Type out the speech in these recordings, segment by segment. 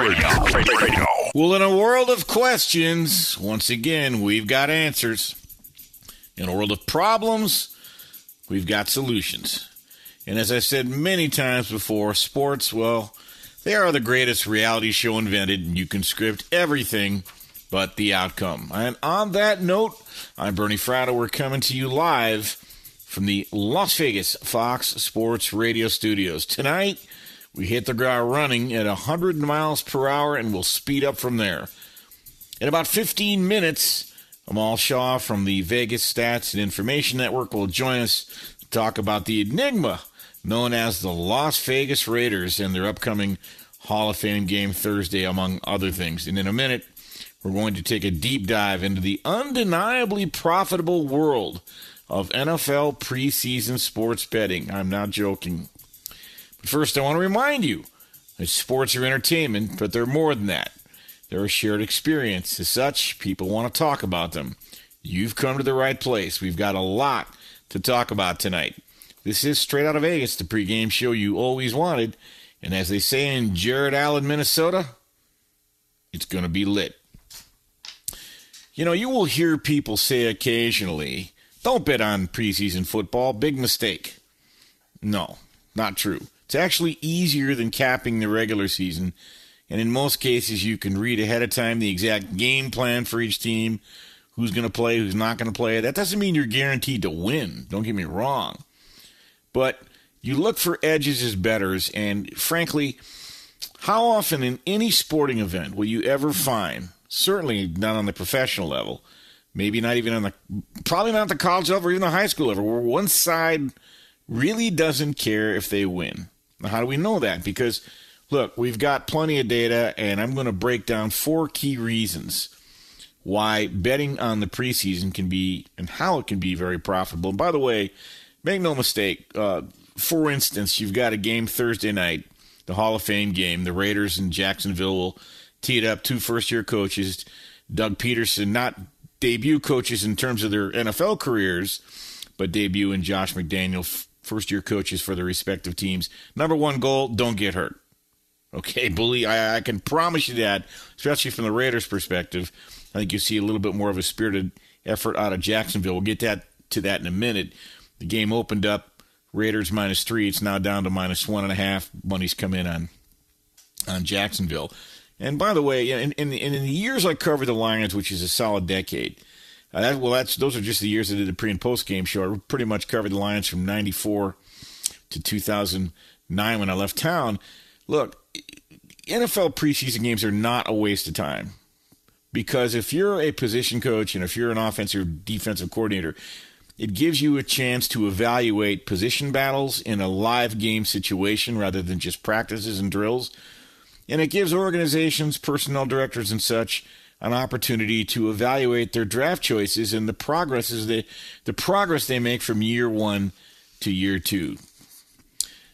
Sports Radio. Radio. Well, in a world of questions, once again, we've got answers. In a world of problems, we've got solutions. And as I said many times before, sports, well, they are the greatest reality show invented, and you can script everything but the outcome. And on that note, I'm Bernie Fratto. We're coming to you live from the Las Vegas Fox Sports Radio studios. Tonight, we hit the ground running at 100 miles per hour and we'll speed up from there. In about 15 minutes, Amal Shaw from the Vegas Stats and Information Network will join us to talk about the enigma known as the Las Vegas Raiders and their upcoming Hall of Fame game Thursday, among other things. And in a minute, we're going to take a deep dive into the undeniably profitable world of NFL preseason sports betting. I'm not joking. First, I want to remind you that sports are entertainment, but they're more than that. They're a shared experience. As such, people want to talk about them. You've come to the right place. We've got a lot to talk about tonight. This is straight out of Vegas, the pregame show you always wanted. And as they say in Jared Allen, Minnesota, it's going to be lit. You know, you will hear people say occasionally, don't bet on preseason football, big mistake. No, not true. It's actually easier than capping the regular season. And in most cases, you can read ahead of time the exact game plan for each team, who's going to play, who's not going to play. That doesn't mean you're guaranteed to win. Don't get me wrong. But you look for edges as bettors. And frankly, how often in any sporting event will you ever find, certainly not on the professional level, maybe not even on the, probably not the college level or even the high school level, where one side really doesn't care if they win? Now, how do we know that? Because, look, we've got plenty of data, and I'm going to break down four key reasons why betting on the preseason can be and how it can be very profitable. And by the way, make no mistake, uh, for instance, you've got a game Thursday night, the Hall of Fame game. The Raiders and Jacksonville will tee it up. Two first year coaches, Doug Pederson, not debut coaches in terms of their NFL careers, but debut and Josh McDaniel, first year coaches for their respective teams. Number one goal don't get hurt. Okay, bully, I, I can promise you that, especially from the Raiders' perspective. I think you see a little bit more of a spirited effort out of Jacksonville. We'll get that to that in a minute. The game opened up Raiders minus three. It's now down to minus one and a half. Money's come in on on Jacksonville. And by the way, in, in, in the years I covered the Lions, which is a solid decade, uh, that, well, that's those are just the years I did the pre and post game show. I pretty much covered the Lions from '94 to 2009 when I left town. Look, NFL preseason games are not a waste of time because if you're a position coach and if you're an offensive defensive coordinator, it gives you a chance to evaluate position battles in a live game situation rather than just practices and drills. And it gives organizations, personnel directors, and such an opportunity to evaluate their draft choices and the progress they, the progress they make from year one to year two.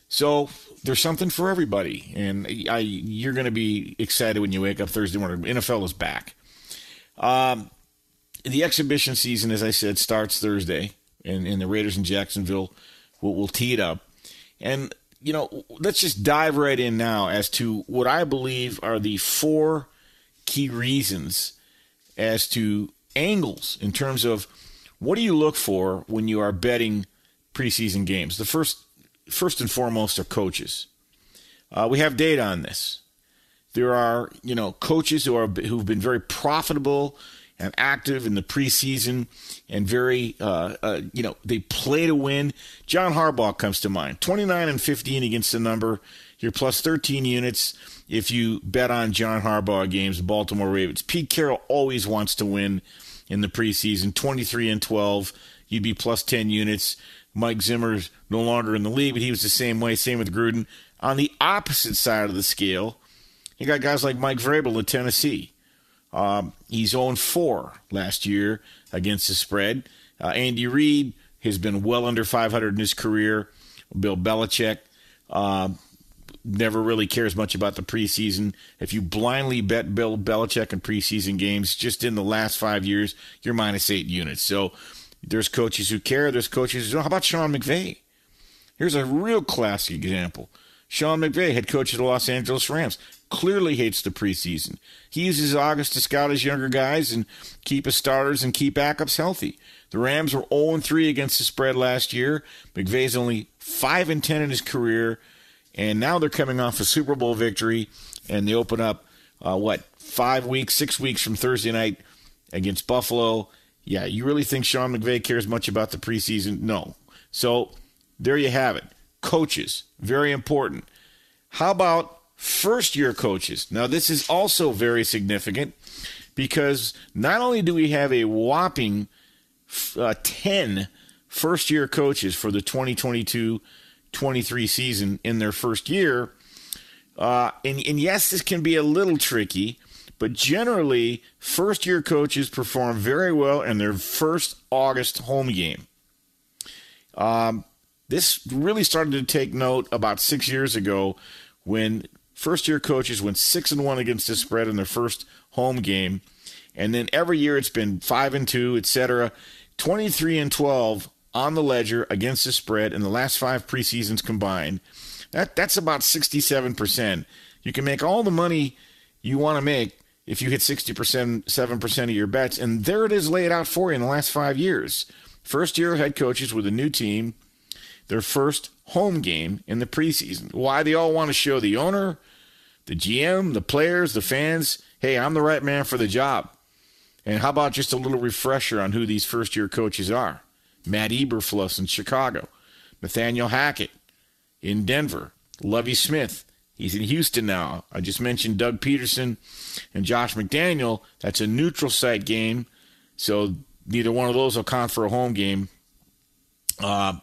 So there's something for everybody, and I, you're going to be excited when you wake up Thursday morning. NFL is back. Um, the exhibition season, as I said, starts Thursday, and, and the Raiders in Jacksonville will, will tee it up. And, you know, let's just dive right in now as to what I believe are the four key reasons as to angles in terms of what do you look for when you are betting preseason games. The first, first and foremost, are coaches. Uh, we have data on this. There are, you know, coaches who are who've been very profitable and active in the preseason and very, uh, uh, you know, they play to win. John Harbaugh comes to mind. 29 and 15 against the number. You're plus 13 units if you bet on John Harbaugh games, Baltimore Ravens. Pete Carroll always wants to win in the preseason. 23 and 12. You'd be plus 10 units. Mike Zimmer's no longer in the league, but he was the same way. Same with Gruden. On the opposite side of the scale, you got guys like Mike Vrabel in Tennessee. Um, he's 0 4 last year against the spread. Uh, Andy Reid has been well under 500 in his career. Bill Belichick uh, never really cares much about the preseason. If you blindly bet Bill Belichick in preseason games, just in the last five years, you're minus eight units. So there's coaches who care. There's coaches who. How about Sean McVay? Here's a real classic example. Sean McVay, head coach of the Los Angeles Rams, clearly hates the preseason. He uses August to scout his younger guys and keep his starters and keep backups healthy. The Rams were 0 3 against the spread last year. McVay's only 5 and 10 in his career, and now they're coming off a Super Bowl victory, and they open up, uh, what, five weeks, six weeks from Thursday night against Buffalo. Yeah, you really think Sean McVay cares much about the preseason? No. So there you have it. Coaches, very important. How about first year coaches. Now, this is also very significant because not only do we have a whopping uh, 10 first year coaches for the 2022 23 season in their first year, uh, and, and yes, this can be a little tricky, but generally, first year coaches perform very well in their first August home game. Um, this really started to take note about six years ago when First year coaches went six and one against the spread in their first home game, and then every year it's been five and two, etc. Twenty three and twelve on the ledger against the spread in the last five preseasons combined. That that's about sixty seven percent. You can make all the money you want to make if you hit sixty percent, seven percent of your bets, and there it is laid out for you in the last five years. First year head coaches with a new team, their first home game in the preseason. Why they all want to show the owner, the GM, the players, the fans, hey, I'm the right man for the job. And how about just a little refresher on who these first year coaches are? Matt Eberflus in Chicago, Nathaniel Hackett in Denver, Lovie Smith. He's in Houston now. I just mentioned Doug Pederson and Josh McDaniel. That's a neutral site game, so neither one of those will count for a home game. Uh,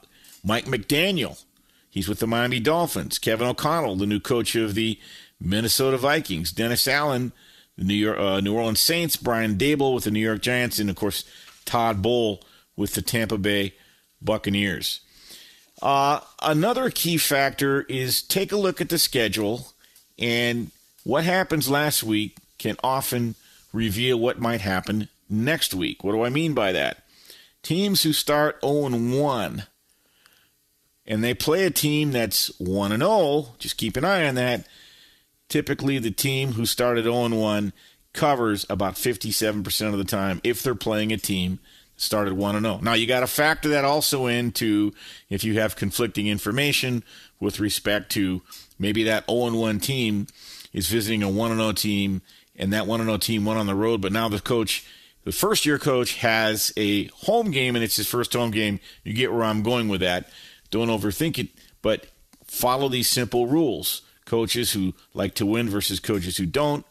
Mike McDaniel, he's with the Miami Dolphins. Kevin O'Connell, the new coach of the Minnesota Vikings, Dennis Allen, the New York uh, New Orleans Saints, Brian Daboll with the New York Giants, and of course Todd Bowles with the Tampa Bay Buccaneers. Uh, another key factor is take a look at the schedule, and what happens last week can often reveal what might happen next week. What do I mean by that? Teams who start 0 1 and they play a team that's 1 0, just keep an eye on that Typically, the team who started 0 1 covers about 57% of the time if they're playing a team started 1 0. Now, you got to factor that also into if you have conflicting information with respect to maybe that 0 1 team is visiting a 1 0 team and that 1 0 team went on the road, but now the coach, the first year coach, has a home game and it's his first home game. You get where I'm going with that. Don't overthink it. But follow these simple rules. Coaches who like to win versus coaches who don't,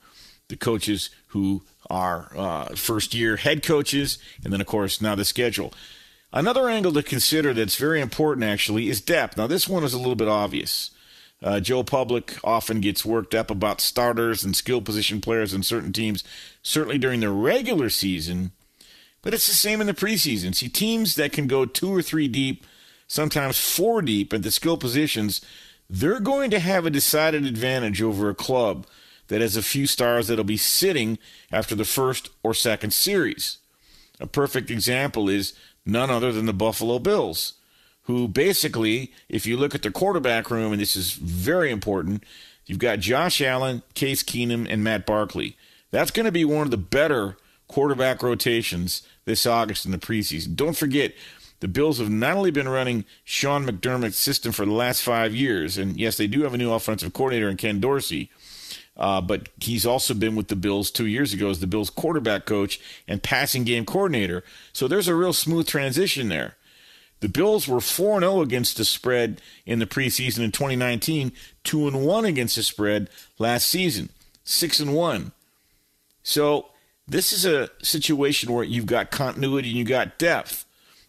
the coaches who are uh, first year head coaches, and then, of course, now the schedule. Another angle to consider that's very important, actually, is depth. Now, this one is a little bit obvious. Uh, Joe Public often gets worked up about starters and skill position players in certain teams, certainly during the regular season, but it's the same in the preseason. See, teams that can go two or three deep, sometimes four deep at the skill positions, they're going to have a decided advantage over a club that has a few stars that'll be sitting after the first or second series. A perfect example is none other than the Buffalo Bills who basically, if you look at the quarterback room, and this is very important, you've got Josh Allen, Case Keenum, and Matt Barkley. That's going to be one of the better quarterback rotations this August in the preseason. Don't forget, the Bills have not only been running Sean McDermott's system for the last five years, and yes, they do have a new offensive coordinator in Ken Dorsey, uh, but he's also been with the Bills two years ago as the Bills quarterback coach and passing game coordinator. So there's a real smooth transition there. The Bills were 4 0 against the spread in the preseason in 2019, 2 1 against the spread last season, 6 and 1. So this is a situation where you've got continuity and you've got depth.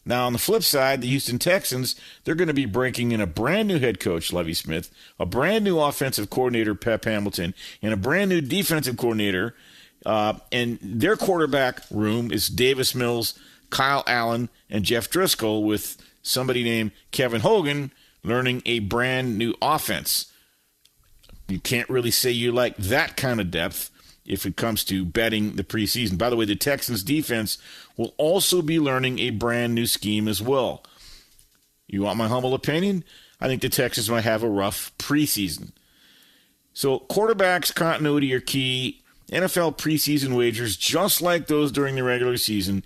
Now, on the flip side, the Houston Texans, they're going to be breaking in a brand new head coach, Lovie Smith, a brand new offensive coordinator, Pep Hamilton, and a brand new defensive coordinator. Uh, and their quarterback room is Davis Mills, Kyle Allen, and Jeff Driskel with somebody named Kevin Hogan learning a brand new offense. You can't really say you like that kind of depth if it comes to betting the preseason. By the way, the Texans defense will also be learning a brand new scheme as well. You want my humble opinion? I think the Texans might have a rough preseason. So, quarterbacks continuity are key. NFL preseason wagers, just like those during the regular season,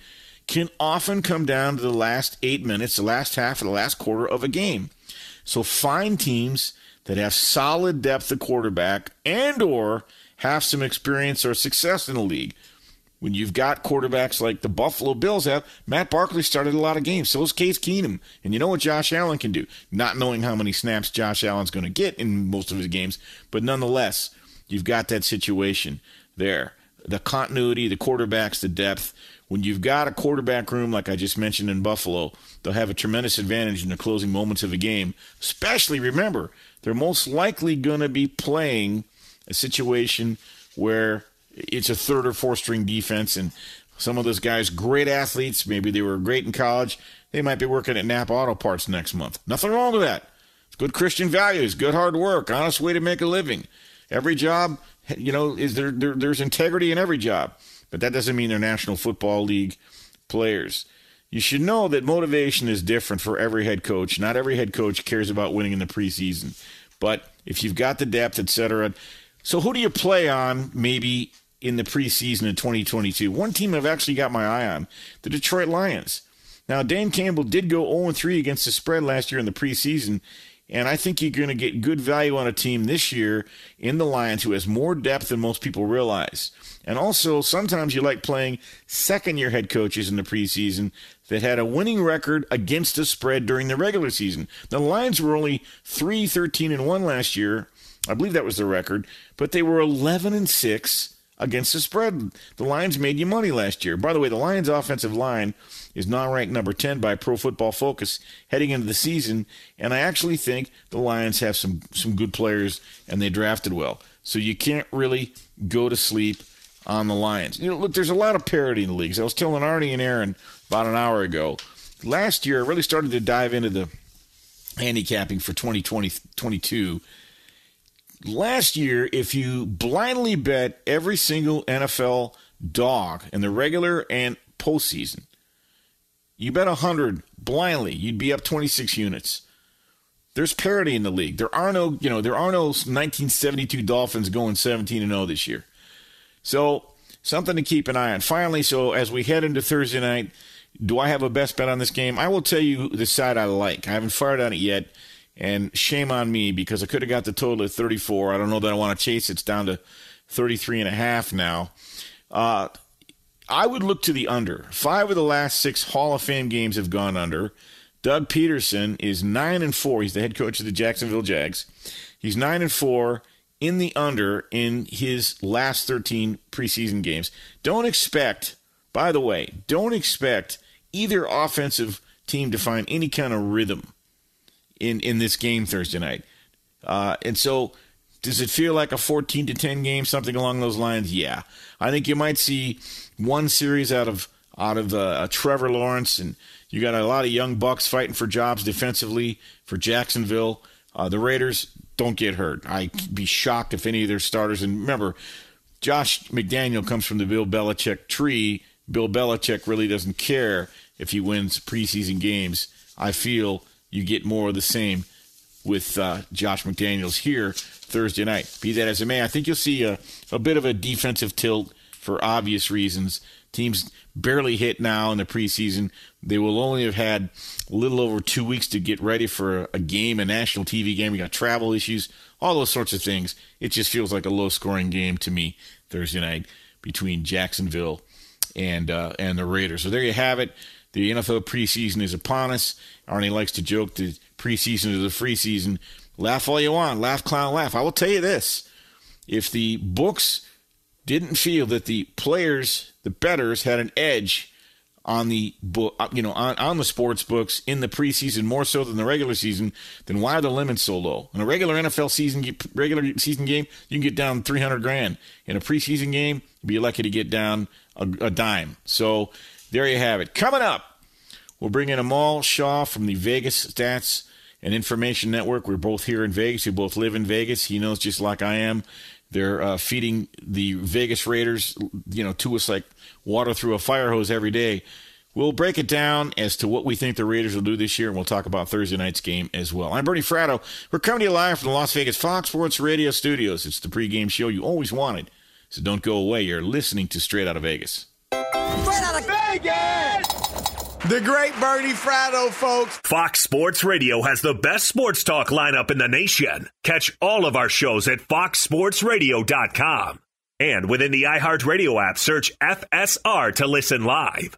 can often come down to the last eight minutes, the last half, of the last quarter of a game. So find teams that have solid depth of quarterback and or have some experience or success in the league. When you've got quarterbacks like the Buffalo Bills have, Matt Barkley started a lot of games. So is Case Keenum. And you know what Josh Allen can do. Not knowing how many snaps Josh Allen's going to get in most of his games, but nonetheless, you've got that situation there. The continuity, the quarterbacks, the depth when you've got a quarterback room like I just mentioned in Buffalo, they'll have a tremendous advantage in the closing moments of a game. Especially, remember, they're most likely going to be playing a situation where it's a third or fourth string defense, and some of those guys, great athletes, maybe they were great in college, they might be working at Napa Auto Parts next month. Nothing wrong with that. It's good Christian values, good hard work, honest way to make a living. Every job, you know, is there, there there's integrity in every job but that doesn't mean they're National Football League players. You should know that motivation is different for every head coach. Not every head coach cares about winning in the preseason. But if you've got the depth, etc. So who do you play on maybe in the preseason of 2022? One team I've actually got my eye on, the Detroit Lions. Now, Dan Campbell did go 0 3 against the spread last year in the preseason, and I think you're going to get good value on a team this year in the Lions who has more depth than most people realize. And also, sometimes you like playing second year head coaches in the preseason that had a winning record against the spread during the regular season. The Lions were only 3 13 and 1 last year. I believe that was the record, but they were 11 and 6 against the spread. The Lions made you money last year. By the way, the Lions' offensive line is now ranked number 10 by Pro Football Focus heading into the season, and I actually think the Lions have some some good players and they drafted well. So you can't really go to sleep on the Lions. You know, look, there's a lot of parity in the leagues. I was telling Arnie and Aaron about an hour ago. Last year, I really started to dive into the handicapping for 2022. Last year, if you blindly bet every single NFL dog in the regular and postseason, you bet 100 blindly, you'd be up 26 units. There's parity in the league. There are no, you know, there are no 1972 Dolphins going 17 and 0 this year. So something to keep an eye on. Finally, so as we head into Thursday night, do I have a best bet on this game? I will tell you the side I like. I haven't fired on it yet, and shame on me because I could have got the total at 34. I don't know that I want to chase. It's down to 33 and a half now. Uh, I would look to the under. Five of the last six Hall of Fame games have gone under. Doug Pederson is nine and four. He's the head coach of the Jacksonville Jags. He's nine and four in the under in his last 13 preseason games. Don't expect, by the way, don't expect either offensive team to find any kind of rhythm in in this game Thursday night. Uh, and so, does it feel like a 14 to 10 game, something along those lines? Yeah, I think you might see one series out of out of uh, Trevor Lawrence, and you got a lot of young bucks fighting for jobs defensively for Jacksonville. Uh, the Raiders don't get hurt. I'd be shocked if any of their starters. And remember, Josh McDaniel comes from the Bill Belichick tree. Bill Belichick really doesn't care if he wins preseason games. I feel you get more of the same with uh, Josh McDaniels here Thursday night. Be that as it may, I think you'll see a, a bit of a defensive tilt for obvious reasons. Teams barely hit now in the preseason. They will only have had a little over two weeks to get ready for a game, a national TV game. We got travel issues, all those sorts of things. It just feels like a low scoring game to me Thursday night between Jacksonville and uh, and the Raiders. So there you have it. The NFL preseason is upon us. Arnie likes to joke the preseason is the free season. Laugh all you want, laugh, clown, laugh. I will tell you this: if the books didn't feel that the players, the bettors, had an edge on the uh, you know, on, on the sports books in the preseason more so than the regular season, then why are the limits so low? In a regular NFL season, regular season game, you can get down 300 grand. In a preseason game, you'd be lucky to get down a, a dime. So there you have it. Coming up, we'll bring in Amal Shaw from the Vegas Stats and Information Network. We're both here in Vegas. We both live in Vegas. He knows just like I am they're uh, feeding the Vegas Raiders, you know, to us like water through a fire hose every day. We'll break it down as to what we think the Raiders will do this year, and we'll talk about Thursday night's game as well. I'm Bernie Fratto. We're coming to you live from the Las Vegas Fox Sports Radio studios. It's the pregame show you always wanted, so don't go away. You're listening to Straight Out of Vegas. Straight Out of Vegas! The great Bernie Fratto, folks. Fox Sports Radio has the best sports talk lineup in the nation. Catch all of our shows at foxsportsradio.com. And within the iHeartRadio app, search FSR to listen live.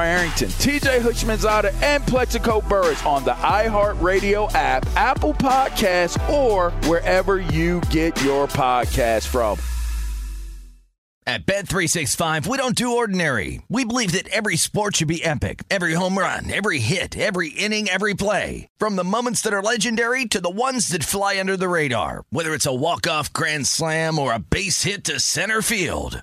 LaVar Arrington, TJ Houshmandzadeh, and Plaxico Burress on the iHeartRadio app, Apple Podcasts, or wherever you get your podcast from. At Bet365, we don't do ordinary. We believe that every sport should be epic. Every home run, every hit, every inning, every play. From the moments that are legendary to the ones that fly under the radar. Whether it's a walk-off grand slam or a base hit to center field.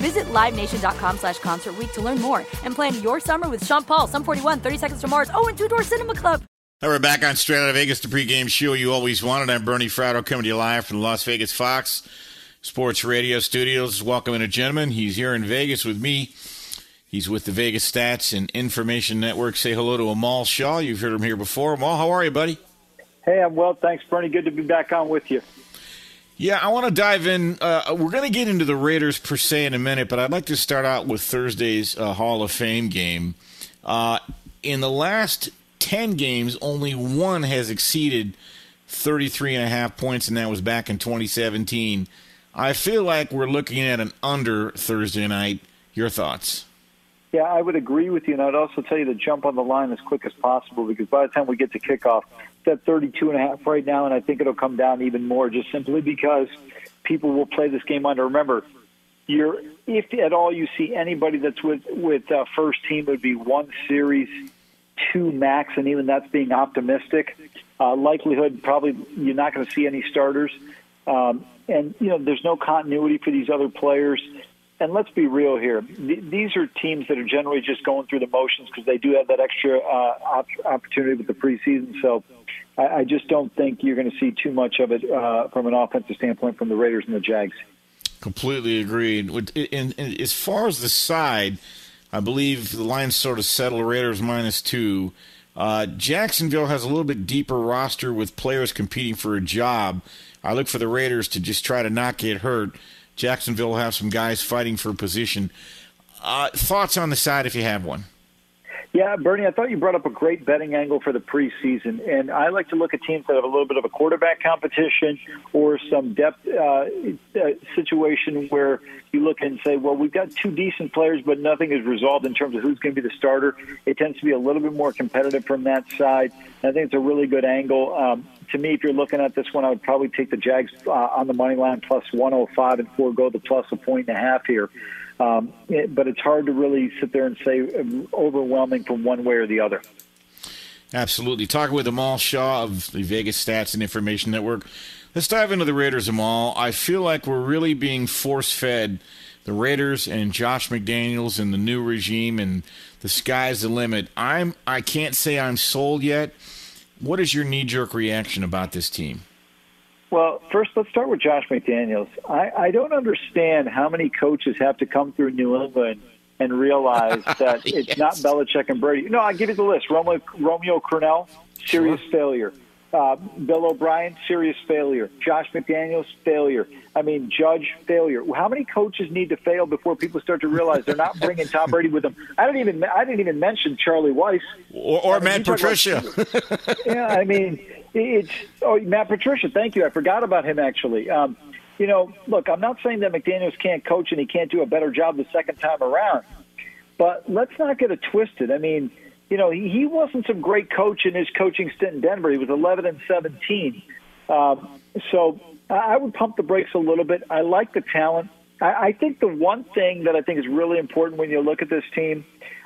Visit LiveNation.com slash Concert to learn more and plan your summer with Sean Paul, Sum 41, 30 Seconds to Mars, oh, and Two Door Cinema Club. All right, we're back on Straight Out of Vegas, the pregame show you always wanted. I'm Bernie Fratto coming to you live from the Las Vegas Fox Sports Radio studios. Welcome in a gentleman. He's here in Vegas with me. He's with the Vegas Stats and Information Network. Say hello to Amal Shaw. You've heard him here before. Amal, how are you, buddy? Hey, I'm well. Thanks, Bernie. Good to be back on with you. Yeah, I want to dive in. Uh, we're going to get into the Raiders per se in a minute, but I'd like to start out with Thursday's uh, Hall of Fame game. Uh, in the last 10 games, only one has exceeded 33 and a half points, and that was back in 2017. I feel like we're looking at an under Thursday night. Your thoughts? Yeah, I would agree with you, and I'd also tell you to jump on the line as quick as possible because by the time we get to kickoff, at 32 and a half right now, and I think it'll come down even more just simply because people will play this game under. Remember, you're if at all you see anybody that's with with uh, first team, it would be one series two max, and even that's being optimistic. Uh, likelihood, probably you're not going to see any starters. Um, and, you know, there's no continuity for these other players. And let's be real here. Th- these are teams that are generally just going through the motions because they do have that extra uh, op- opportunity with the preseason. So I, I just don't think you're going to see too much of it uh, from an offensive standpoint from the Raiders and the Jags. Completely agreed. And, and as far as the side, I believe the line sort of settled Raiders minus two. Uh, Jacksonville has a little bit deeper roster with players competing for a job. I look for the Raiders to just try to not get hurt. Jacksonville will have some guys fighting for a position. Uh, thoughts on the side if you have one? Yeah, Bernie, I thought you brought up a great betting angle for the preseason, and I like to look at teams that have a little bit of a quarterback competition or some depth uh, uh, situation where you look and say, well, we've got two decent players, but nothing is resolved in terms of who's going to be the starter. It tends to be a little bit more competitive from that side. And I think it's a really good angle. Um, to me, if you're looking at this one, I would probably take the Jags uh, on the money line plus 105 and forego the plus a point and a half here. Um, it, but it's hard to really sit there and say um, overwhelming from one way or the other. Absolutely. Talking with Amal Shaw of the Vegas Stats and Information Network. Let's dive into the Raiders, Amal. I feel like we're really being force fed the Raiders and Josh McDaniels and the new regime and the sky's the limit. I'm I can't say I'm sold yet. What is your knee jerk reaction about this team? Well, first, let's start with Josh McDaniels. I, I don't understand how many coaches have to come through New England and realize that yes. it's not Belichick and Brady. No, I'll give you the list. Romeo, Romeo Crennel, serious sure. failure. Uh, Bill O'Brien, serious failure. Josh McDaniels, failure. I mean, Judge, failure. How many coaches need to fail before people start to realize they're not bringing Tom Brady with them? I didn't even I didn't even mention Charlie Weis or, or I mean, Matt Patricia. yeah, I mean, it's oh Matt Patricia. Thank you. I forgot about him actually. Um, you know, look, I'm not saying that McDaniel's can't coach and he can't do a better job the second time around, but let's not get it twisted. I mean, you know, he, he wasn't some great coach in his coaching stint in Denver. He was 11 and 17. Um, so I would pump the brakes a little bit. I like the talent. I, I think the one thing that I think is really important when you look at this team,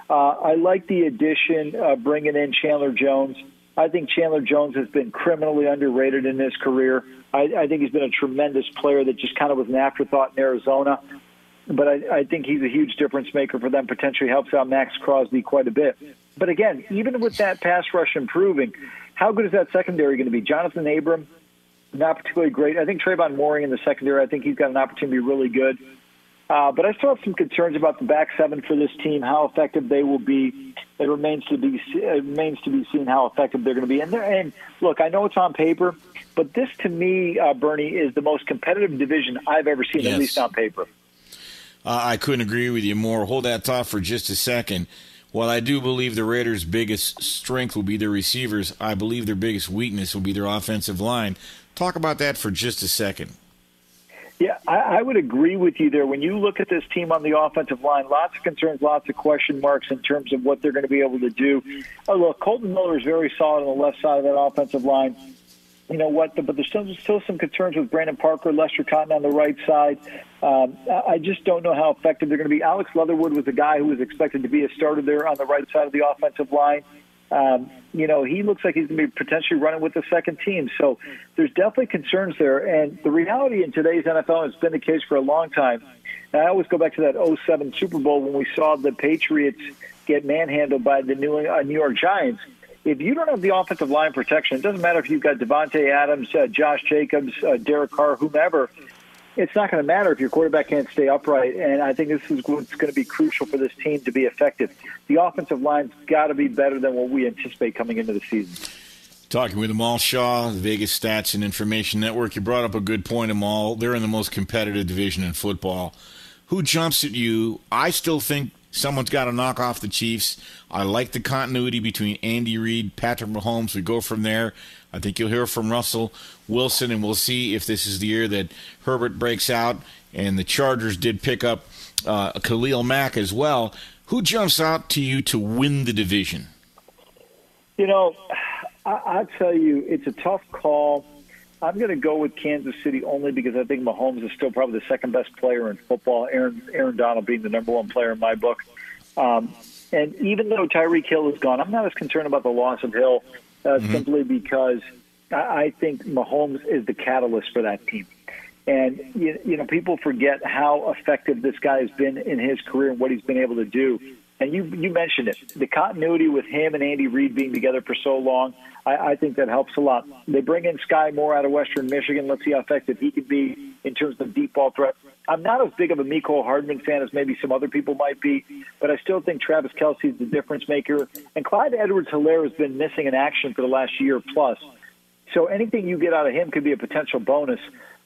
uh, I like the addition, uh, bringing in Chandler Jones. I think Chandler Jones has been criminally underrated in his career. I, I think he's been a tremendous player that just kind of was an afterthought in Arizona. But I, I think he's a huge difference maker for them. Potentially helps out Maxx Crosby quite a bit. But again, even with that pass rush improving, how good is that secondary going to be? Johnathan Abram, not particularly great. I think Trevon Moehrig in the secondary. I think he's got an opportunity to be really good. Uh, but I still have some concerns about the back seven for this team, how effective they will be. It remains to be it remains to be seen how effective they're going to be. And, and look, I know it's on paper, but this to me, uh, Bernie, is the most competitive division I've ever seen, yes. at least on paper. Uh, I couldn't agree with you more. Hold that thought for just a second. While I do believe the Raiders' biggest strength will be their receivers, I believe their biggest weakness will be their offensive line. Talk about that for just a second. Yeah, I, I would agree with you there. When you look at this team on the offensive line, lots of concerns, lots of question marks in terms of what they're going to be able to do. Oh, look, Kolton Miller is very solid on the left side of that offensive line. You know what? But there's still, still some concerns with Brandon Parker, Lester Cotton on the right side. Um, I just don't know how effective they're going to be. Alex Leatherwood was a guy who was expected to be a starter there on the right side of the offensive line. Um, you know, he looks like he's going to be potentially running with the second team. So there's definitely concerns there. And the reality in today's NFL has been the case for a long time. And I always go back to that 07 Super Bowl when we saw the Patriots get manhandled by the New, uh, New York Giants if you don't have the offensive line protection, it doesn't matter if you've got Davante Adams, uh, Josh Jacobs, uh, Derek Carr, whomever. It's not going to matter if your quarterback can't stay upright, and I think this is what's going to be crucial for this team to be effective. The offensive line's got to be better than what we anticipate coming into the season. Talking with Amal Shaw, the Vegas Stats and Information Network. You brought up a good point, Amal. They're in the most competitive division in football. Who jumps at you? I still think Someone's got to knock off the Chiefs. I like the continuity between Andy Reid, Patrick Mahomes. We go from there. I think you'll hear from Russell Wilson, and we'll see if this is the year that Herbert breaks out. And the Chargers did pick up uh, Khalil Mack as well. Who jumps out to you to win the division? You know, I, I tell you, it's a tough call. I'm going to go with Kansas City only because I think Mahomes is still probably the second best player in football. Aaron Aaron Donald being the number one player in my book. Um, and even though Tyreek Hill is gone, I'm not as concerned about the loss of Hill uh, mm-hmm. simply because I, I think Mahomes is the catalyst for that team. And you, you know, people forget how effective this guy has been in his career and what he's been able to do. And you you mentioned it, the continuity with him and Andy Reid being together for so long. I, I think that helps a lot. They bring in Skyy Moore out of Western Michigan. Let's see how effective he can be in terms of deep ball threat. I'm not as big of a Mecole Hardman fan as maybe some other people might be, but I still think Travis Kelce is the difference maker. And Clyde Edwards-Helaire has been missing in action for the last year plus. So anything you get out of him could be a potential bonus.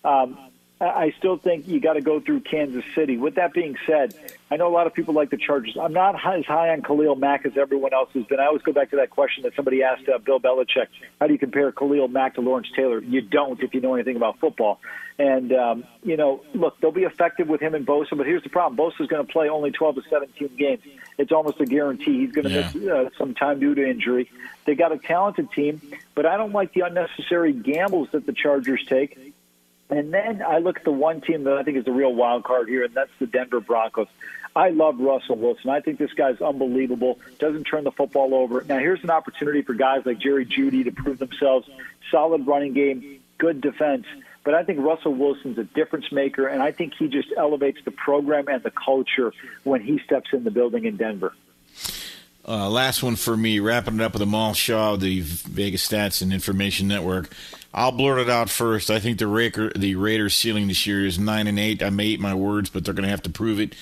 Um, I still think you got to go through Kansas City. With that being said, I know a lot of people like the Chargers. I'm not as high on Khalil Mack as everyone else has been. I always go back to that question that somebody asked uh, Bill Belichick: How do you compare Khalil Mack to Lawrence Taylor? You don't if you know anything about football. And um, you know, look, they'll be effective with him and Bosa, but here's the problem: Bosa's going to play only 12 to 17 games. It's almost a guarantee he's going to yeah. miss uh, some time due to injury. They got a talented team, but I don't like the unnecessary gambles that the Chargers take. And then I look at the one team that I think is the real wild card here, and that's the Denver Broncos. I love Russell Wilson. I think this guy's unbelievable. Doesn't turn the football over. Now here's an opportunity for guys like Jerry Jeudy to prove themselves. Solid running game, good defense. But I think Russell Wilson's a difference maker, and I think he just elevates the program and the culture when he steps in the building in Denver. Uh, last one for me, wrapping it up with Amal Shaw, the Vegas Stats and Information Network. I'll blurt it out first. I think the Raker, the Raiders' ceiling this year is nine and eight. I may eat my words, but they're going to have to prove it.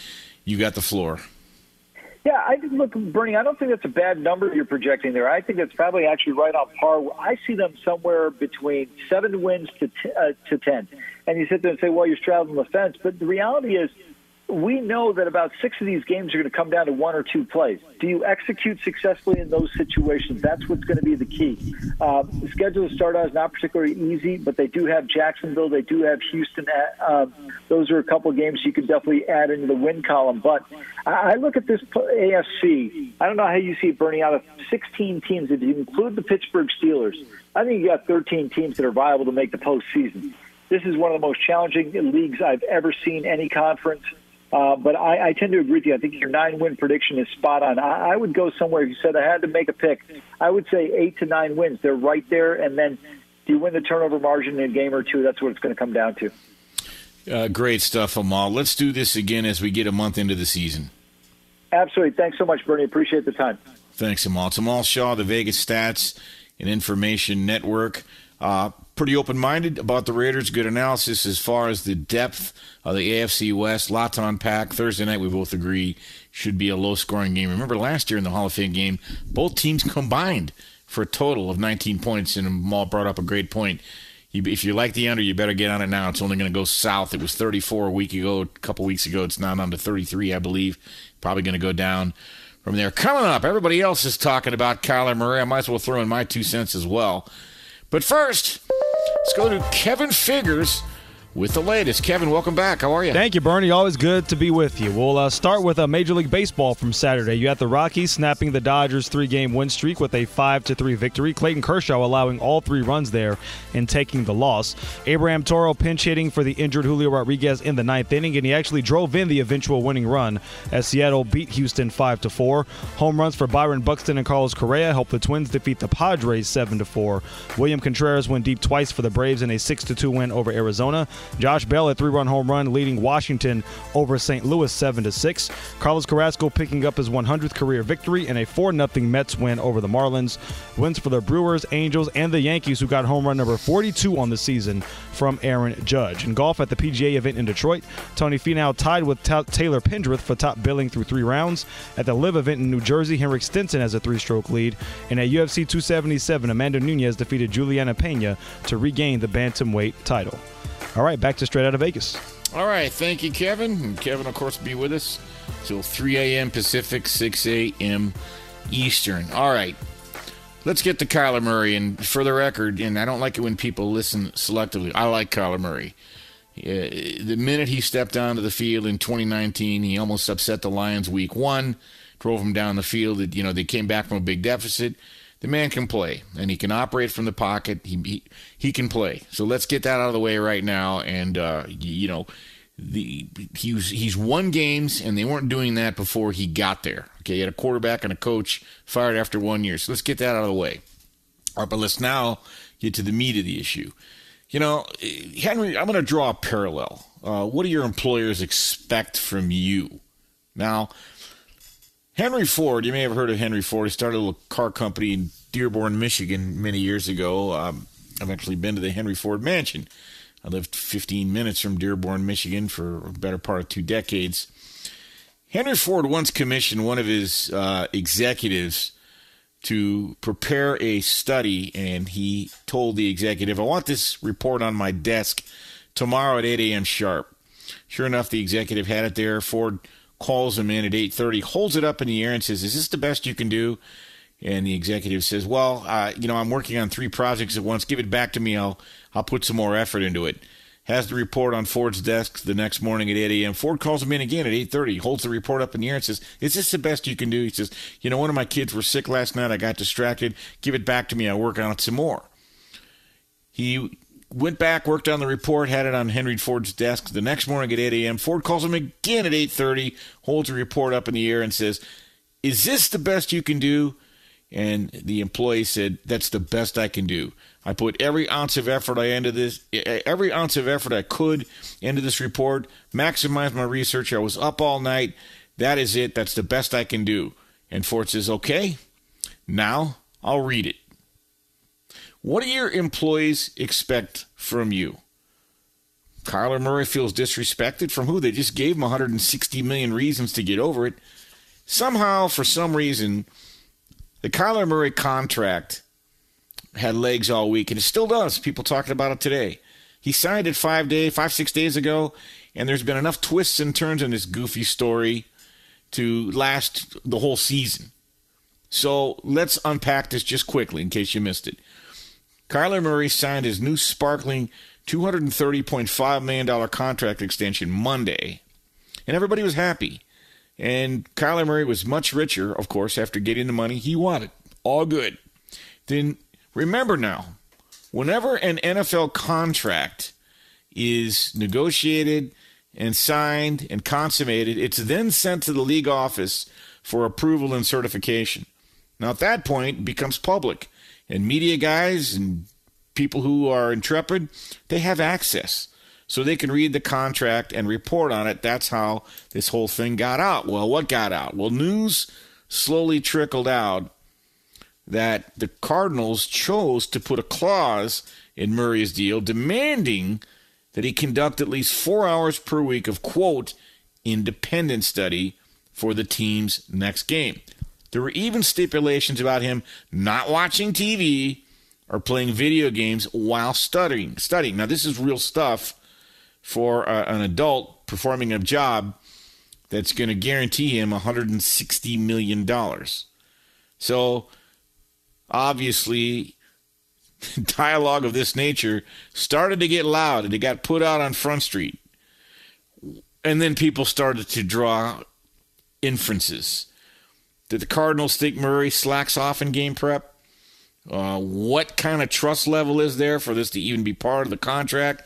You got the floor. Yeah, I look, Bernie. I don't think that's a bad number you're projecting there. I think that's probably actually right on par. I see them somewhere between seven wins to t- uh, to ten. And you sit there and say, "Well, you're straddling the fence," but the reality is we know that about six of these games are going to come down to one or two plays. Do you execute successfully in those situations? That's what's going to be the key. Uh, the schedule to start out is not particularly easy, but they do have Jacksonville, they do have Houston. Uh, those are a couple of games you can definitely add into the win column. But I look at this AFC. I don't know how you see it burning out of 16 teams. If you include the Pittsburgh Steelers, I think you got 13 teams that are viable to make the postseason. This is one of the most challenging leagues I've ever seen any conference. Uh, but I, I tend to agree with you. I think your nine win prediction is spot on. I, I would go somewhere. If you said I had to make a pick, I would say eight to nine wins. They're right there. And then do you win the turnover margin in a game or two? That's what it's going to come down to. Uh, great stuff, Amal. Let's do this again as we get a month into the season. Absolutely. Thanks so much, Bernie. Appreciate the time. Thanks, Amal. It's Amal Shaw, the Vegas Stats and Information Network. Uh, pretty open minded about the Raiders. Good analysis as far as the depth of the AFC West. Lot to unpack. Thursday night, we both agree, should be a low scoring game. Remember last year in the Hall of Fame game, both teams combined for a total of 19 points, and Maul brought up a great point. if you like the under, you better get on it now. It's only going to go south. It was 34 a week ago, a couple weeks ago. It's now down to 33, I believe. Probably going to go down from there. Coming up, everybody else is talking about Kyler Murray. I might as well throw in my two cents as well. But first, let's go to Kevin Figures with the latest. Kevin, welcome back. How are you? Thank you, Bernie. Always good to be with you. We'll uh, start with a Major League Baseball from Saturday. You had the Rockies snapping the Dodgers' three-game win streak with a five-to-three victory. Clayton Kershaw allowing all three runs there and taking the loss. Abraham Toro pinch hitting for the injured Julio Rodriguez in the ninth inning, and he actually drove in the eventual winning run as Seattle beat Houston five to four. Home runs for Byron Buxton and Carlos Correa helped the Twins defeat the Padres seven to four. William Contreras went deep twice for the Braves in a six to two win over Arizona. Josh Bell, a three-run home run, leading Washington over St. Louis 7-6. Carlos Carrasco picking up his 100th career victory in a 4-0 Mets win over the Marlins. Wins for the Brewers, Angels, and the Yankees, who got home run number 42 on the season from Aaron Judge. In golf at the PGA event in Detroit, Tony Finau tied with Ta- Taylor Pendrith for top billing through three rounds. At the LIV event in New Jersey, Henrik Stenson has a three-stroke lead. And at UFC 277, Amanda Nunes defeated Juliana Pena to regain the bantamweight title. All right, back to straight out of Vegas. All right, thank you, Kevin. And Kevin, of course, be with us till 3 a.m. Pacific, 6 a.m. Eastern. All right, let's get to Kyler Murray. And for the record, and I don't like it when people listen selectively. I like Kyler Murray. Uh, the minute he stepped onto the field in 2019, he almost upset the Lions week one, drove them down the field. You know, they came back from a big deficit the man can play and he can operate from the pocket. He he, he can play. So let's get that out of the way right now. And uh, you know, the he's he's won games and they weren't doing that before he got there. Okay, he had a quarterback and a coach fired after one year. So let's get that out of the way. All right, but let's now get to the meat of the issue. You know, Henry, I'm going to draw a parallel. Uh, what do your employers expect from you? Now, Henry Ford, you may have heard of Henry Ford. He started a little car company in Dearborn, Michigan many years ago. Um, I've actually been to the Henry Ford mansion. I lived 15 minutes from Dearborn, Michigan for a better part of two decades. Henry Ford once commissioned one of his uh, executives to prepare a study, and he told the executive, I want this report on my desk tomorrow at 8 a.m. sharp. Sure enough, the executive had it there. Ford calls him in at 8.30, holds it up in the air and says, is this the best you can do? And the executive says, well, uh, you know, I'm working on three projects at once. Give it back to me. I'll, I'll put some more effort into it. Has the report on Ford's desk the next morning at 8 a.m. Ford calls him in again at 8.30, holds the report up in the air and says, is this the best you can do? He says, you know, one of my kids were sick last night. I got distracted. Give it back to me. I'll work on it some more. He went back, worked on the report, had it on Henry Ford's desk. The next morning at 8 a.m., Ford calls him again at 8:30, holds the report up in the air, and says, "Is this the best you can do?" And the employee said, "That's the best I can do. I put every ounce of effort I into this, every ounce of effort I could into this report. Maximize my research. I was up all night. That is it. That's the best I can do." And Ford says, "Okay, now I'll read it." What do your employees expect from you? Kyler Murray feels disrespected from who? They just gave him 160 million reasons to get over it. Somehow, for some reason, the Kyler Murray contract had legs all week, and it still does. People talking about it today. He signed it five day, five six days ago, and there's been enough twists and turns in this goofy story to last the whole season. So let's unpack this just quickly in case you missed it. Kyler Murray signed his new sparkling $230.5 million contract extension Monday, and everybody was happy. And Kyler Murray was much richer, of course, after getting the money he wanted. All good. Then remember now, whenever an NFL contract is negotiated and signed and consummated, it's then sent to the league office for approval and certification. Now, at that point, it becomes public and media guys and people who are intrepid, they have access. So they can read the contract and report on it. That's how this whole thing got out. Well, what got out? Well, news slowly trickled out that the Cardinals chose to put a clause in Murray's deal demanding that he conduct at least four hours per week of, quote, independent study for the team's next game. There were even stipulations about him not watching TV or playing video games while studying. Studying. Now, this is real stuff for uh, an adult performing a job that's going to guarantee him $160 million. So, obviously, dialogue of this nature started to get loud and it got put out on Front Street. And then people started to draw inferences. Did the Cardinals think Murray slacks off in game prep? Uh, what kind of trust level is there for this to even be part of the contract?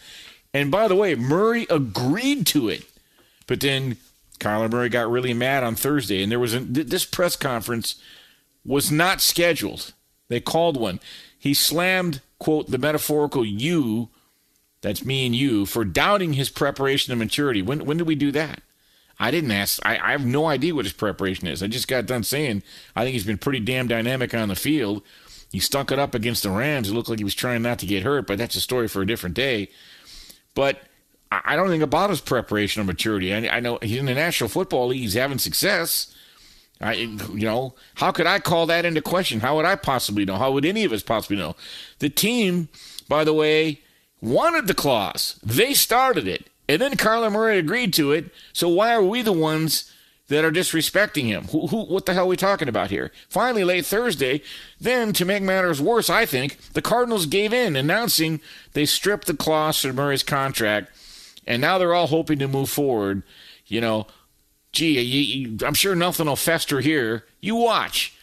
And by the way, Murray agreed to it. But then Kyler Murray got really mad on Thursday, and there was a, this press conference was not scheduled. They called one. He slammed, quote, the metaphorical you, that's me and you, for doubting his preparation and maturity. When, when did we do that? I didn't ask. I, I have no idea what his preparation is. I just got done saying I think he's been pretty damn dynamic on the field. He stunk it up against the Rams. It looked like he was trying not to get hurt, but that's a story for a different day. But I don't think about his preparation or maturity. I, I know he's in the National Football League. He's having success. I, you know, how could I call that into question? How would I possibly know? How would any of us possibly know? The team, by the way, wanted the clause. They started it. And then Kyler Murray agreed to it. So why are we the ones that are disrespecting him? Who, who, what the hell are we talking about here? Finally, late Thursday, then to make matters worse, I think, the Cardinals gave in, announcing they stripped the clause from Murray's contract. And now they're all hoping to move forward. You know, gee, you, you, I'm sure nothing will fester here. You watch.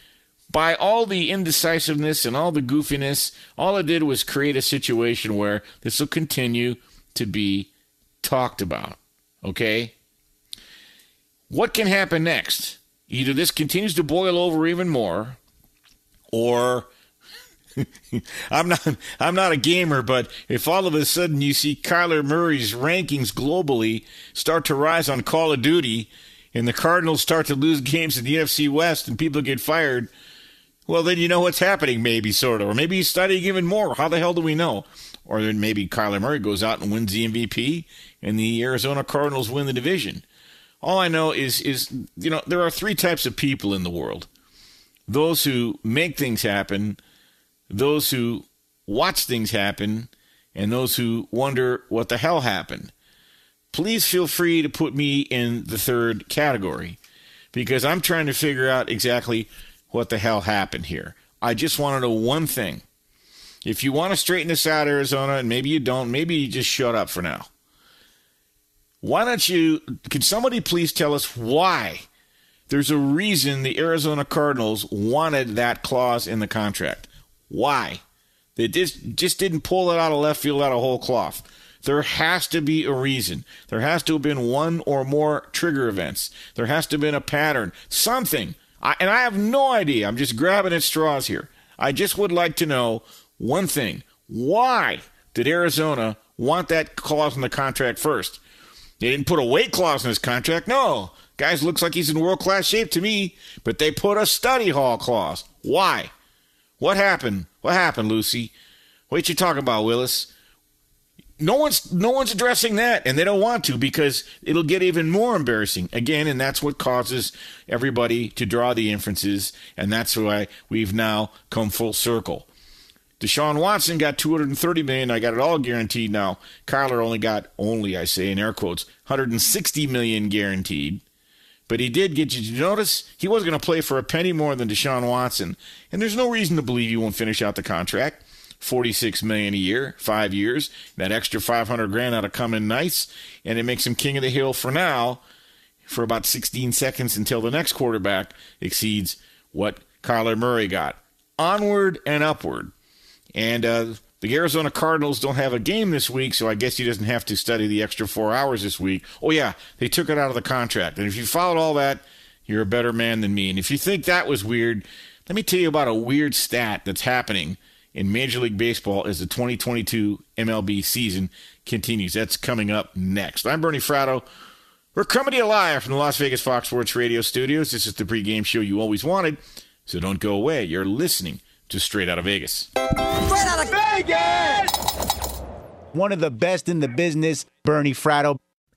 By all the indecisiveness and all the goofiness, all it did was create a situation where this will continue to be talked about. Okay? What can happen next? Either this continues to boil over even more, or I'm not I'm not a gamer, but if all of a sudden you see Kyler Murray's rankings globally start to rise on Call of Duty and the Cardinals start to lose games in the NFC West and people get fired, well, then you know what's happening, maybe, sort of. Or maybe he's studying even more. How the hell do we know? Or then maybe Kyler Murray goes out and wins the MVP and the Arizona Cardinals win the division. All I know is, is you know, there are three types of people in the world those who make things happen, those who watch things happen, and those who wonder what the hell happened please feel free to put me in the third category because I'm trying to figure out exactly what the hell happened here. I just want to know one thing. If you want to straighten this out, Arizona, and maybe you don't, maybe you just shut up for now. Why don't you, can somebody please tell us why? There's a reason the Arizona Cardinals wanted that clause in the contract. Why? They just, just didn't pull it out of left field out of whole cloth. There has to be a reason. There has to have been one or more trigger events. There has to have been a pattern, something. I, and I have no idea. I'm just grabbing at straws here. I just would like to know one thing. Why did Arizona want that clause in the contract first? They didn't put a weight clause in his contract. No. Guys looks like he's in world class shape to me, but they put a study hall clause. Why? What happened? What happened, Lucy? What you talking about, Willis? no one's no one's addressing that and they don't want to because it'll get even more embarrassing again and that's what causes everybody to draw the inferences and that's why we've now come full circle Deshaun Watson got 230 million. I got it all guaranteed now. Kyler only got only I say in air quotes 160 million guaranteed. But he did get you to notice he wasn't going to play for a penny more than Deshaun Watson. And there's no reason to believe he won't finish out the contract. 46 million a year, five years. That extra 500 grand ought to come in nice, and it makes him king of the hill for now, for about 16 seconds until the next quarterback exceeds what Kyler Murray got. Onward and upward. And uh, the Arizona Cardinals don't have a game this week, so I guess he doesn't have to study the extra four hours this week. Oh, yeah, they took it out of the contract. And if you followed all that, you're a better man than me. And if you think that was weird, let me tell you about a weird stat that's happening in Major League Baseball as the 2022 MLB season continues. That's coming up next. I'm Bernie Fratto. We're coming to you live from the Las Vegas Fox Sports Radio studios. This is the pregame show you always wanted, so don't go away. You're listening to Straight Out of Vegas. Straight Out of Vegas! One of the best in the business, Bernie Fratto.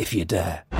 if you dare.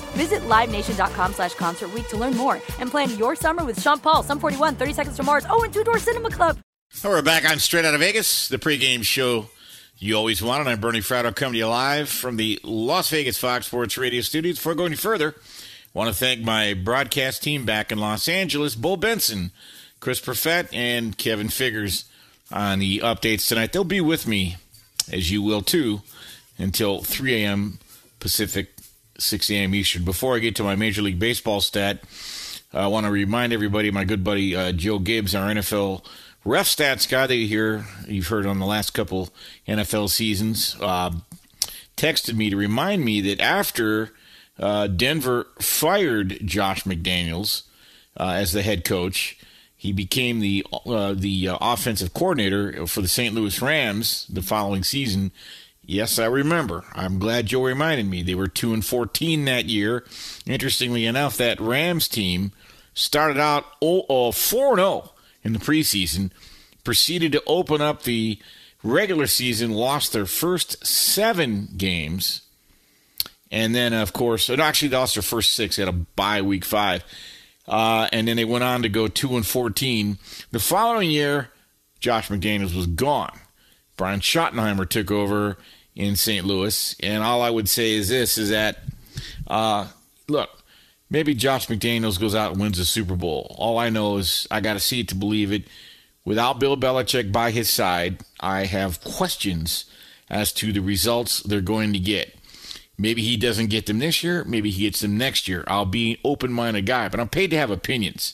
Visit LiveNation.com slash Concert to learn more and plan your summer with Sean Paul, Sum 41, 30 Seconds to Mars, oh, and Two Door Cinema Club. We're back on Straight Out of Vegas, the pregame show you always wanted. I'm Bernie Fratto coming to you live from the Las Vegas Fox Sports Radio studios. Before going further, I want to thank my broadcast team back in Los Angeles, Bull Benson, Chris Perfett, and Kevin Figures on the updates tonight. They'll be with me, as you will too, until 3 a.m. Pacific, 6 a.m. Eastern. Before I get to my Major League Baseball stat, I want to remind everybody, my good buddy uh, Joe Gibbs, our NFL ref stats guy that you hear, you've heard on the last couple NFL seasons, uh, texted me to remind me that after uh, Denver fired Josh McDaniels uh, as the head coach, he became the uh, the uh, offensive coordinator for the St. Louis Rams the following season. Yes, I remember. I'm glad Joe reminded me. They were two and fourteen that year. Interestingly enough, that Rams team started out 4 0 in the preseason, proceeded to open up the regular season, lost their first seven games, and then of course, actually lost their first six. at a bye week five, uh, and then they went on to go two and fourteen. The following year, Josh McDaniels was gone. Brian Schottenheimer took over in St. Louis, and all I would say is this: is that uh, look, maybe Josh McDaniels goes out and wins the Super Bowl. All I know is I got to see it to believe it. Without Bill Belichick by his side, I have questions as to the results they're going to get. Maybe he doesn't get them this year. Maybe he gets them next year. I'll be an open minded guy, but I'm paid to have opinions.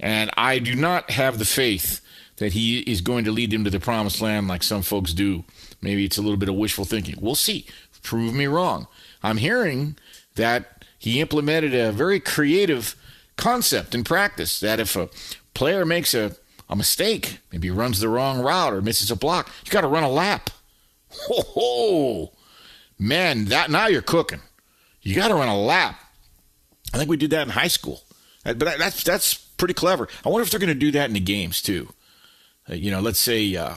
And I do not have the faith that he is going to lead them to the promised land like some folks do. Maybe it's a little bit of wishful thinking. We'll see. Prove me wrong. I'm hearing that he implemented a very creative concept in practice that if a player makes a, a mistake, maybe runs the wrong route or misses a block, you got to run a lap. Ho ho! Man, that now you're cooking. You got to run a lap. I think we did that in high school, but that's that's pretty clever. I wonder if they're going to do that in the games too. Uh, you know, let's say uh,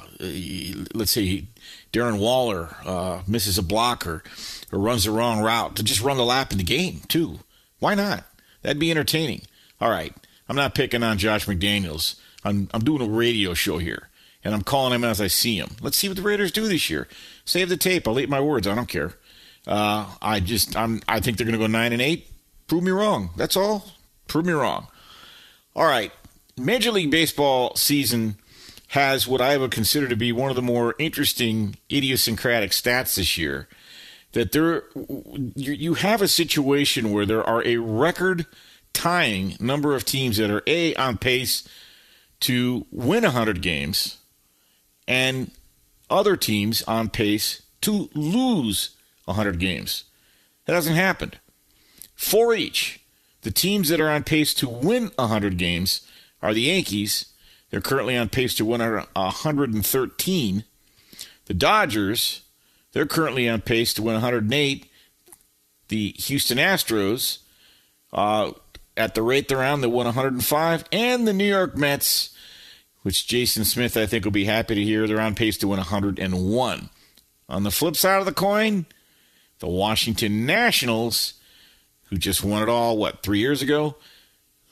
let's say Darren Waller uh, misses a block or, or runs the wrong route to just run the lap in the game too. Why not? That'd be entertaining. All right, I'm not picking on Josh McDaniels. I'm I'm doing a radio show here, and I'm calling him as I see him. Let's see what the Raiders do this year. Save the tape. I'll eat my words. I don't care. Uh, I just I'm I think they're going to go nine and eight. Prove me wrong. That's all. Prove me wrong. All right, Major League Baseball season has what I would consider to be one of the more interesting idiosyncratic stats this year. that there you, you have a situation where there are a record tying number of teams that are a on pace to win 100 games and other teams on pace to lose 100 games. That hasn't happened. For each, the teams that are on pace to win 100 games are the Yankees. They're currently on pace to win 113. The Dodgers, they're currently on pace to win 108. The Houston Astros, uh, at the rate they're on, they won 105. And the New York Mets, which Jason Smith, I think, will be happy to hear, they're on pace to win 101. On the flip side of the coin, the Washington Nationals, who just won it all, what, three years ago?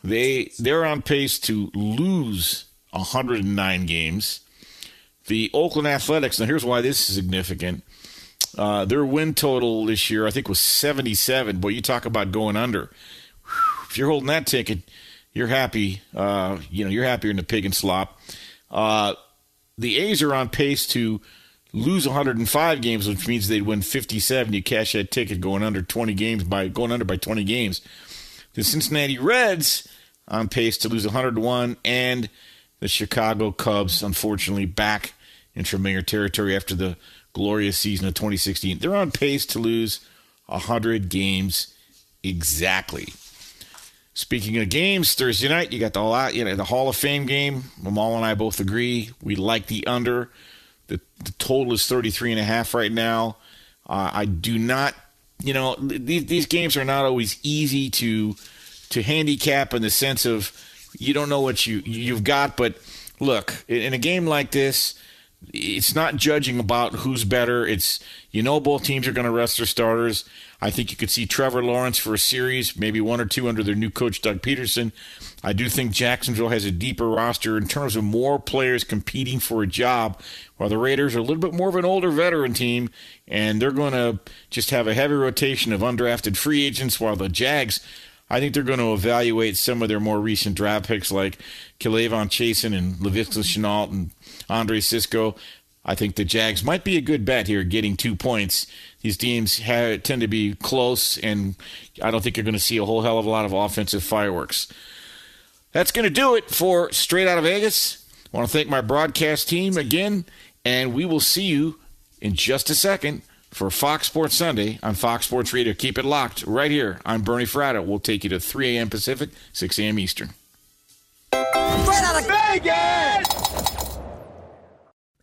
They they're on pace to lose 109 games. The Oakland Athletics. Now, here's why this is significant. Uh, their win total this year, I think, was 77. Boy, you talk about going under. If you're holding that ticket, you're happy. Uh, you know, you're happier than the pig and slop. Uh, the A's are on pace to lose 105 games, which means they'd win 57. You cash that ticket going under 20 games by going under by 20 games. The Cincinnati Reds on pace to lose 101, and the Chicago Cubs, unfortunately, back in familiar territory after the glorious season of 2016. They're on pace to lose 100 games exactly. Speaking of games, Thursday night you got the you know, the Hall of Fame game. Mamal and I both agree we like the under. The, the total is 33 and a half right now. Uh, I do not, you know, these, these games are not always easy to to handicap in the sense of you don't know what you you've got. But look, in a game like this, it's not judging about who's better. It's you know both teams are going to rest their starters. I think you could see Trevor Lawrence for a series, maybe one or two under their new coach Doug Pederson. I do think Jacksonville has a deeper roster in terms of more players competing for a job, while the Raiders are a little bit more of an older veteran team, and they're going to just have a heavy rotation of undrafted free agents, while the Jags I think they're going to evaluate some of their more recent draft picks like K'Lavon Chaisson and Laviska Shenault and Andre Cisco. I think the Jags might be a good bet here, getting two points. These teams have, tend to be close, and I don't think you're going to see a whole hell of a lot of offensive fireworks. That's going to do it for Straight Out of Vegas. I want to thank my broadcast team again, and we will see you in just a second for Fox Sports Sunday on Fox Sports Radio. Keep it locked right here. I'm Bernie Fratto. We'll take you to 3 a.m. Pacific, 6 a.m. Eastern. Straight out of Vegas!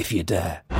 if you dare.